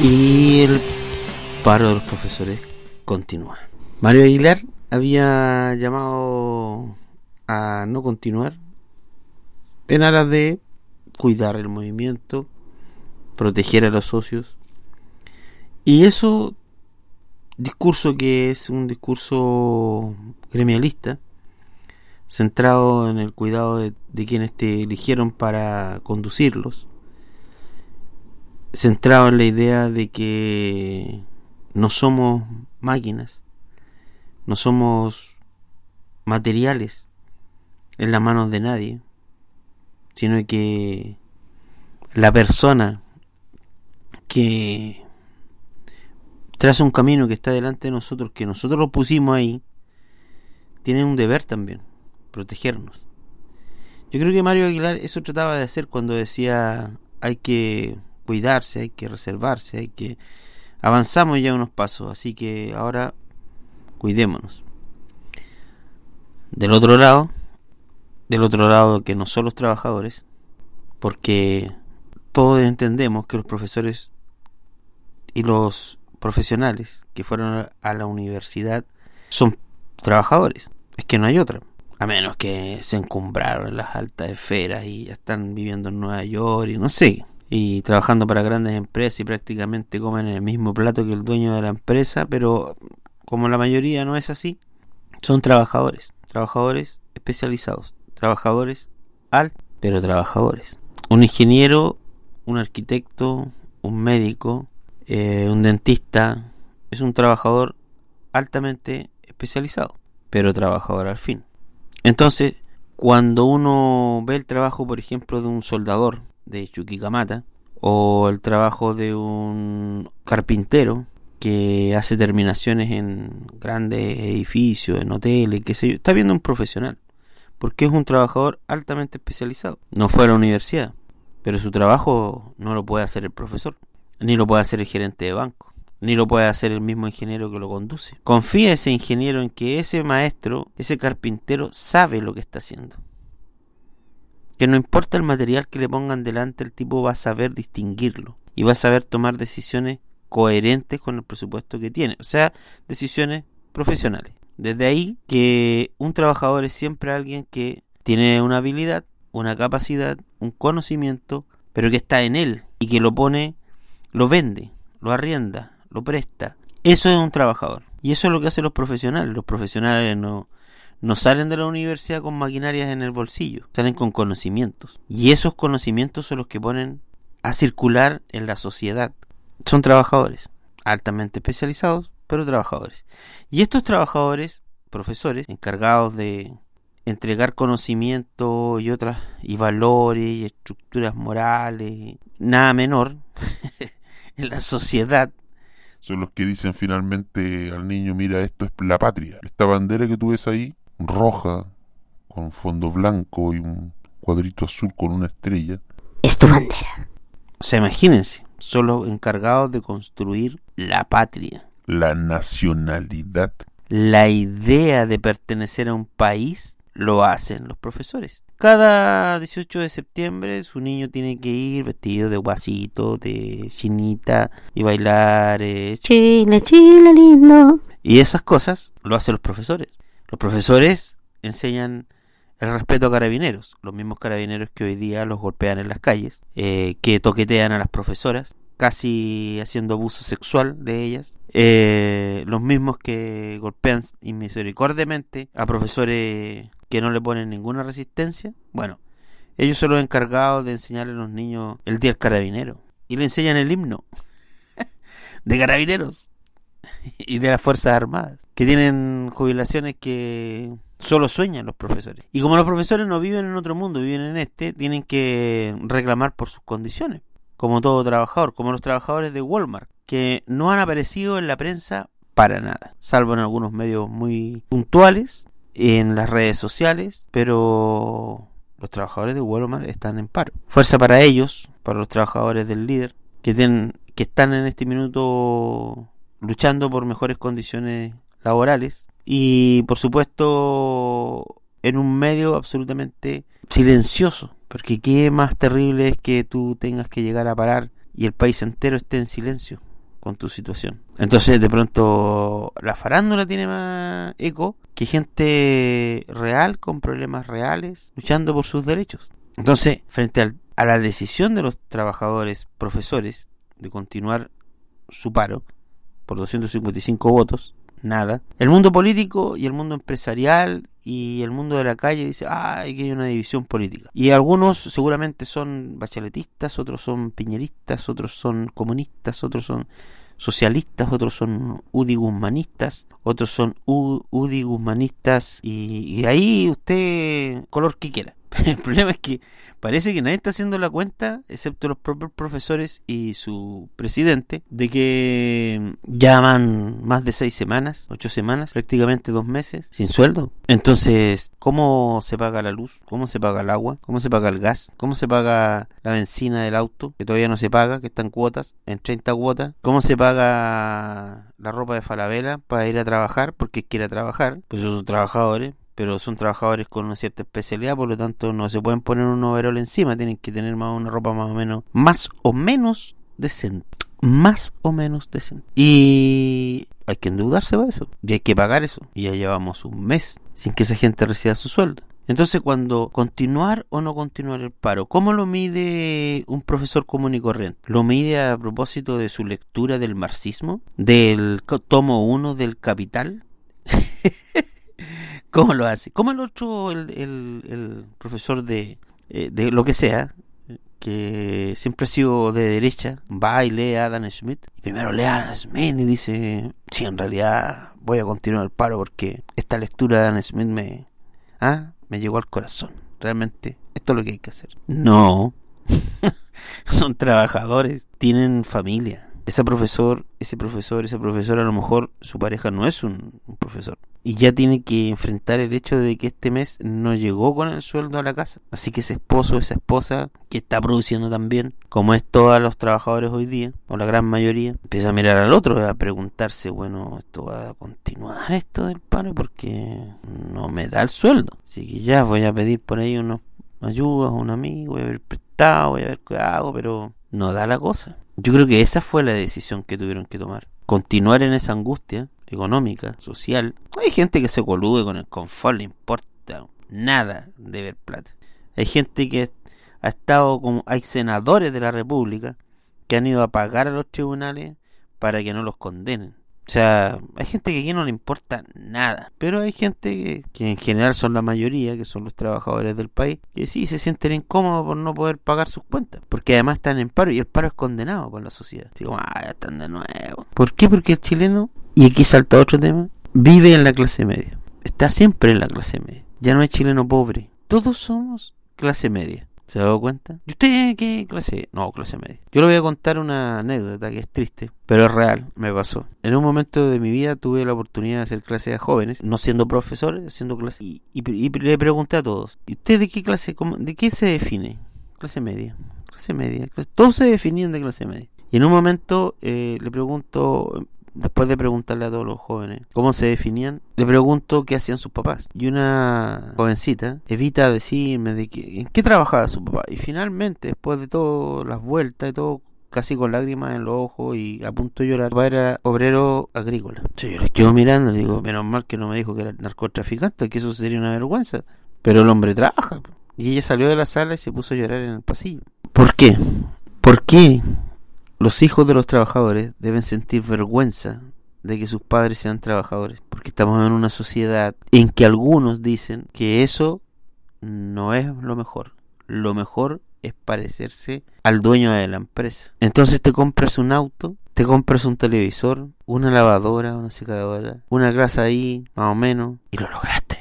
Y el paro de los profesores continúa. Mario Aguilar había llamado a no continuar en aras de cuidar el movimiento, proteger a los socios. Y eso, discurso que es un discurso gremialista, centrado en el cuidado de, quienes te eligieron para conducirlos, centrado en la idea de que no somos máquinas, no somos materiales en las manos de nadie, sino que la persona que traza un camino que está delante de nosotros, que nosotros lo pusimos ahí, tiene un deber también protegernos. Yo creo que Mario Aguilar eso trataba de hacer cuando decía hay que cuidarse, hay que reservarse, hay que avanzamos ya unos pasos, así que ahora cuidémonos. Del otro lado, del otro lado que no son los trabajadores, porque todos entendemos que los profesores y los profesionales que fueron a la universidad son trabajadores, es que no hay otra. A menos que se encumbraron en las altas esferas y ya están viviendo en Nueva York y no sé. Y trabajando para grandes empresas y prácticamente comen en el mismo plato que el dueño de la empresa, pero como la mayoría no es así, son trabajadores, trabajadores especializados, trabajadores al, pero trabajadores. Un ingeniero, un arquitecto, un médico, eh, un dentista, es un trabajador altamente especializado, pero trabajador al fin. Entonces, cuando uno ve el trabajo, por ejemplo, de un soldador de Chuquicamata, o el trabajo de un carpintero que hace terminaciones en grandes edificios, en hoteles, qué sé yo, está viendo un profesional, porque es un trabajador altamente especializado. No fue a la universidad, pero su trabajo no lo puede hacer el profesor, ni lo puede hacer el gerente de banco ni lo puede hacer el mismo ingeniero que lo conduce. Confía ese ingeniero en que ese maestro, ese carpintero, sabe lo que está haciendo. Que no importa el material que le pongan delante, el tipo va a saber distinguirlo y va a saber tomar decisiones coherentes con el presupuesto que tiene, o sea, decisiones profesionales. Desde ahí que un trabajador es siempre alguien que tiene una habilidad, una capacidad, un conocimiento, pero que está en él y que lo pone, lo vende, lo arrienda, lo presta. Eso es un trabajador. Y eso es lo que hacen los profesionales. Los profesionales no, no salen de la universidad con maquinarias en el bolsillo, salen con conocimientos. Y esos conocimientos son los que ponen a circular en la sociedad. Son trabajadores, altamente especializados, pero trabajadores. Y estos trabajadores, profesores, encargados de entregar conocimiento y otras y valores y estructuras morales, nada menor en la sociedad son los que dicen finalmente al niño, mira, esto es la patria. Esta bandera que tú ves ahí, roja, con fondo blanco y un cuadrito azul con una estrella. Es tu bandera. O sea, imagínense, son los encargados de construir la patria. La nacionalidad. La idea de pertenecer a un país lo hacen los profesores. Cada 18 de septiembre su niño tiene que ir vestido de guasito, de chinita y bailar eh, Chile, Chile lindo. Y esas cosas lo hacen los profesores. Los profesores enseñan el respeto a carabineros, los mismos carabineros que hoy día los golpean en las calles, eh, que toquetean a las profesoras, casi haciendo abuso sexual de ellas, eh, los mismos que golpean inmisericordiamente a profesores que no le ponen ninguna resistencia. Bueno, ellos son los encargados de enseñarle a los niños el día del carabinero. Y le enseñan el himno de carabineros y de las Fuerzas Armadas, que tienen jubilaciones que solo sueñan los profesores. Y como los profesores no viven en otro mundo, viven en este, tienen que reclamar por sus condiciones, como todo trabajador, como los trabajadores de Walmart, que no han aparecido en la prensa para nada, salvo en algunos medios muy puntuales en las redes sociales, pero los trabajadores de Walmart están en paro. Fuerza para ellos, para los trabajadores del líder, que, que están en este minuto luchando por mejores condiciones laborales y por supuesto en un medio absolutamente silencioso, porque qué más terrible es que tú tengas que llegar a parar y el país entero esté en silencio con tu situación. Entonces, de pronto, la farándula tiene más eco que gente real con problemas reales luchando por sus derechos. Entonces, frente a la decisión de los trabajadores profesores de continuar su paro por 255 votos, nada. El mundo político y el mundo empresarial y el mundo de la calle dice, ah, que hay una división política. Y algunos seguramente son bacheletistas, otros son piñeristas, otros son comunistas, otros son socialistas, otros son udigusmanistas, otros son udigusmanistas y, y ahí usted color que quiera. El problema es que parece que nadie está haciendo la cuenta, excepto los propios profesores y su presidente, de que ya van más de seis semanas, ocho semanas, prácticamente dos meses, sin sueldo. Entonces, ¿cómo se paga la luz? ¿Cómo se paga el agua? ¿Cómo se paga el gas? ¿Cómo se paga la benzina del auto? Que todavía no se paga, que está en cuotas, en 30 cuotas. ¿Cómo se paga la ropa de Falabella para ir a trabajar? Porque quiere trabajar, pues son trabajadores pero son trabajadores con una cierta especialidad, por lo tanto no se pueden poner un overol encima, tienen que tener más una ropa más o menos, más o menos decente, más o menos decente. Y hay que endeudarse para eso, y hay que pagar eso. Y ya llevamos un mes sin que esa gente reciba su sueldo. Entonces, cuando continuar o no continuar el paro, ¿cómo lo mide un profesor común y corriente? ¿Lo mide a propósito de su lectura del marxismo? ¿Del tomo 1 del Capital? ¿Cómo lo hace? ¿Cómo el otro, el, el, profesor de, eh, de lo que sea, que siempre ha sido de derecha, va y lee a Adam Smith? Y primero lee a Adam Smith y dice, sí, en realidad voy a continuar el paro porque esta lectura de Adam Smith me, ah, me llegó al corazón. Realmente, esto es lo que hay que hacer. No, son trabajadores, tienen familia. Ese profesor, ese profesor, ese profesor, a lo mejor su pareja no es un profesor y ya tiene que enfrentar el hecho de que este mes no llegó con el sueldo a la casa. Así que ese esposo, esa esposa que está produciendo también, como es todos los trabajadores hoy día, o la gran mayoría, empieza a mirar al otro, a preguntarse, bueno, esto va a continuar esto del paro porque no me da el sueldo. Así que ya voy a pedir por ahí unos ayudas a un amigo, voy a ver prestado, voy a ver qué hago, pero no da la cosa. Yo creo que esa fue la decisión que tuvieron que tomar. Continuar en esa angustia económica, social. Hay gente que se colude con el confort, le importa nada de ver plata. Hay gente que ha estado como, hay senadores de la República que han ido a pagar a los tribunales para que no los condenen. O sea, hay gente que aquí no le importa nada, pero hay gente que, en general son la mayoría, que son los trabajadores del país, que sí se sienten incómodos por no poder pagar sus cuentas, porque además están en paro y el paro es condenado por la sociedad. Digo, ah, ya están de nuevo. ¿Por qué? Porque el chileno y aquí salta otro tema, vive en la clase media. Está siempre en la clase media. Ya no es chileno pobre. Todos somos clase media. ¿Se ha dado cuenta? ¿Y usted qué clase? No, clase media. Yo le voy a contar una anécdota que es triste, pero es real, me pasó. En un momento de mi vida tuve la oportunidad de hacer clase a jóvenes, no siendo profesor, haciendo clase. Y, le pregunté a todos, ¿y usted de qué clase, de qué se define? Clase media. Clase media. Todos se definían de clase media. Y en un momento eh, le pregunto, después de preguntarle a todos los jóvenes cómo se definían, le pregunto qué hacían sus papás. Y una jovencita evita decirme de que, en qué trabajaba su papá. Y finalmente, después de todas las vueltas y todo, casi con lágrimas en los ojos y a punto de llorar, papá era obrero agrícola. yo le quedo mirando y le digo, menos mal que no me dijo que era narcotraficante, que eso sería una vergüenza. Pero el hombre trabaja. Y ella salió de la sala y se puso a llorar en el pasillo. ¿Por qué? ¿Por qué los hijos de los trabajadores deben sentir vergüenza de que sus padres sean trabajadores, porque estamos en una sociedad en que algunos dicen que eso no es lo mejor. Lo mejor es parecerse al dueño de la empresa. Entonces te compras un auto, te compras un televisor, una lavadora, una secadora, una casa ahí, más o menos, y lo lograste.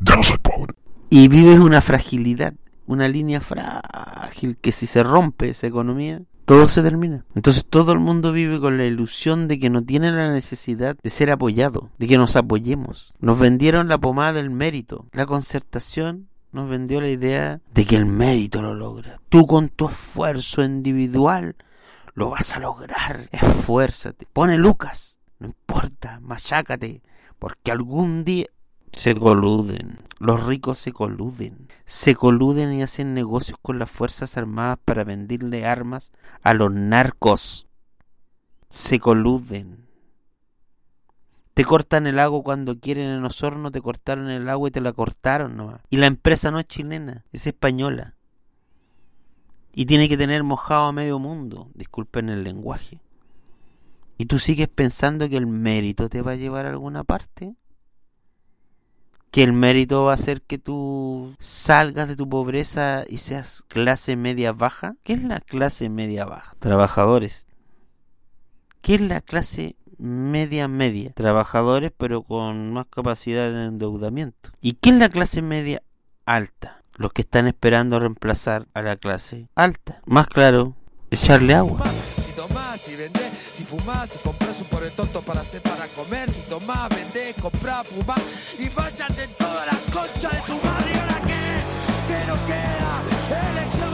ya no soy pobre. Y vives una fragilidad una línea frágil que si se rompe esa economía, todo se termina. Entonces todo el mundo vive con la ilusión de que no tiene la necesidad de ser apoyado, de que nos apoyemos. Nos vendieron la pomada del mérito. La concertación nos vendió la idea de que el mérito lo logra. Tú con tu esfuerzo individual lo vas a lograr. Esfuérzate. Pone Lucas. No importa, machácate. Porque algún día Se coluden. Los ricos se coluden. Se coluden y hacen negocios con las Fuerzas Armadas para venderle armas a los narcos. Se coluden. Te cortan el agua cuando quieren en Osorno, te cortaron el agua y te la cortaron nomás. Y la empresa no es chilena, es española. Y tiene que tener mojado a medio mundo, disculpen el lenguaje. ¿Y tú sigues pensando que el mérito te va a llevar a alguna parte? ¿Que el mérito va a hacer que tú salgas de tu pobreza y seas clase media baja? ¿Qué es la clase media baja? Trabajadores. ¿Qué es la clase media media? Trabajadores pero con más capacidad de endeudamiento. ¿Y qué es la clase media alta? Los que están esperando reemplazar a la clase alta. Más claro, echarle agua. Si tomás, si vendés, si fumás, si compras un pobre tonto para hacer para comer, si tomás, vendés, comprás, fumás y vayas en toda la concha de su madre. ¿Y ahora qué? ¿Qué nos queda? Elección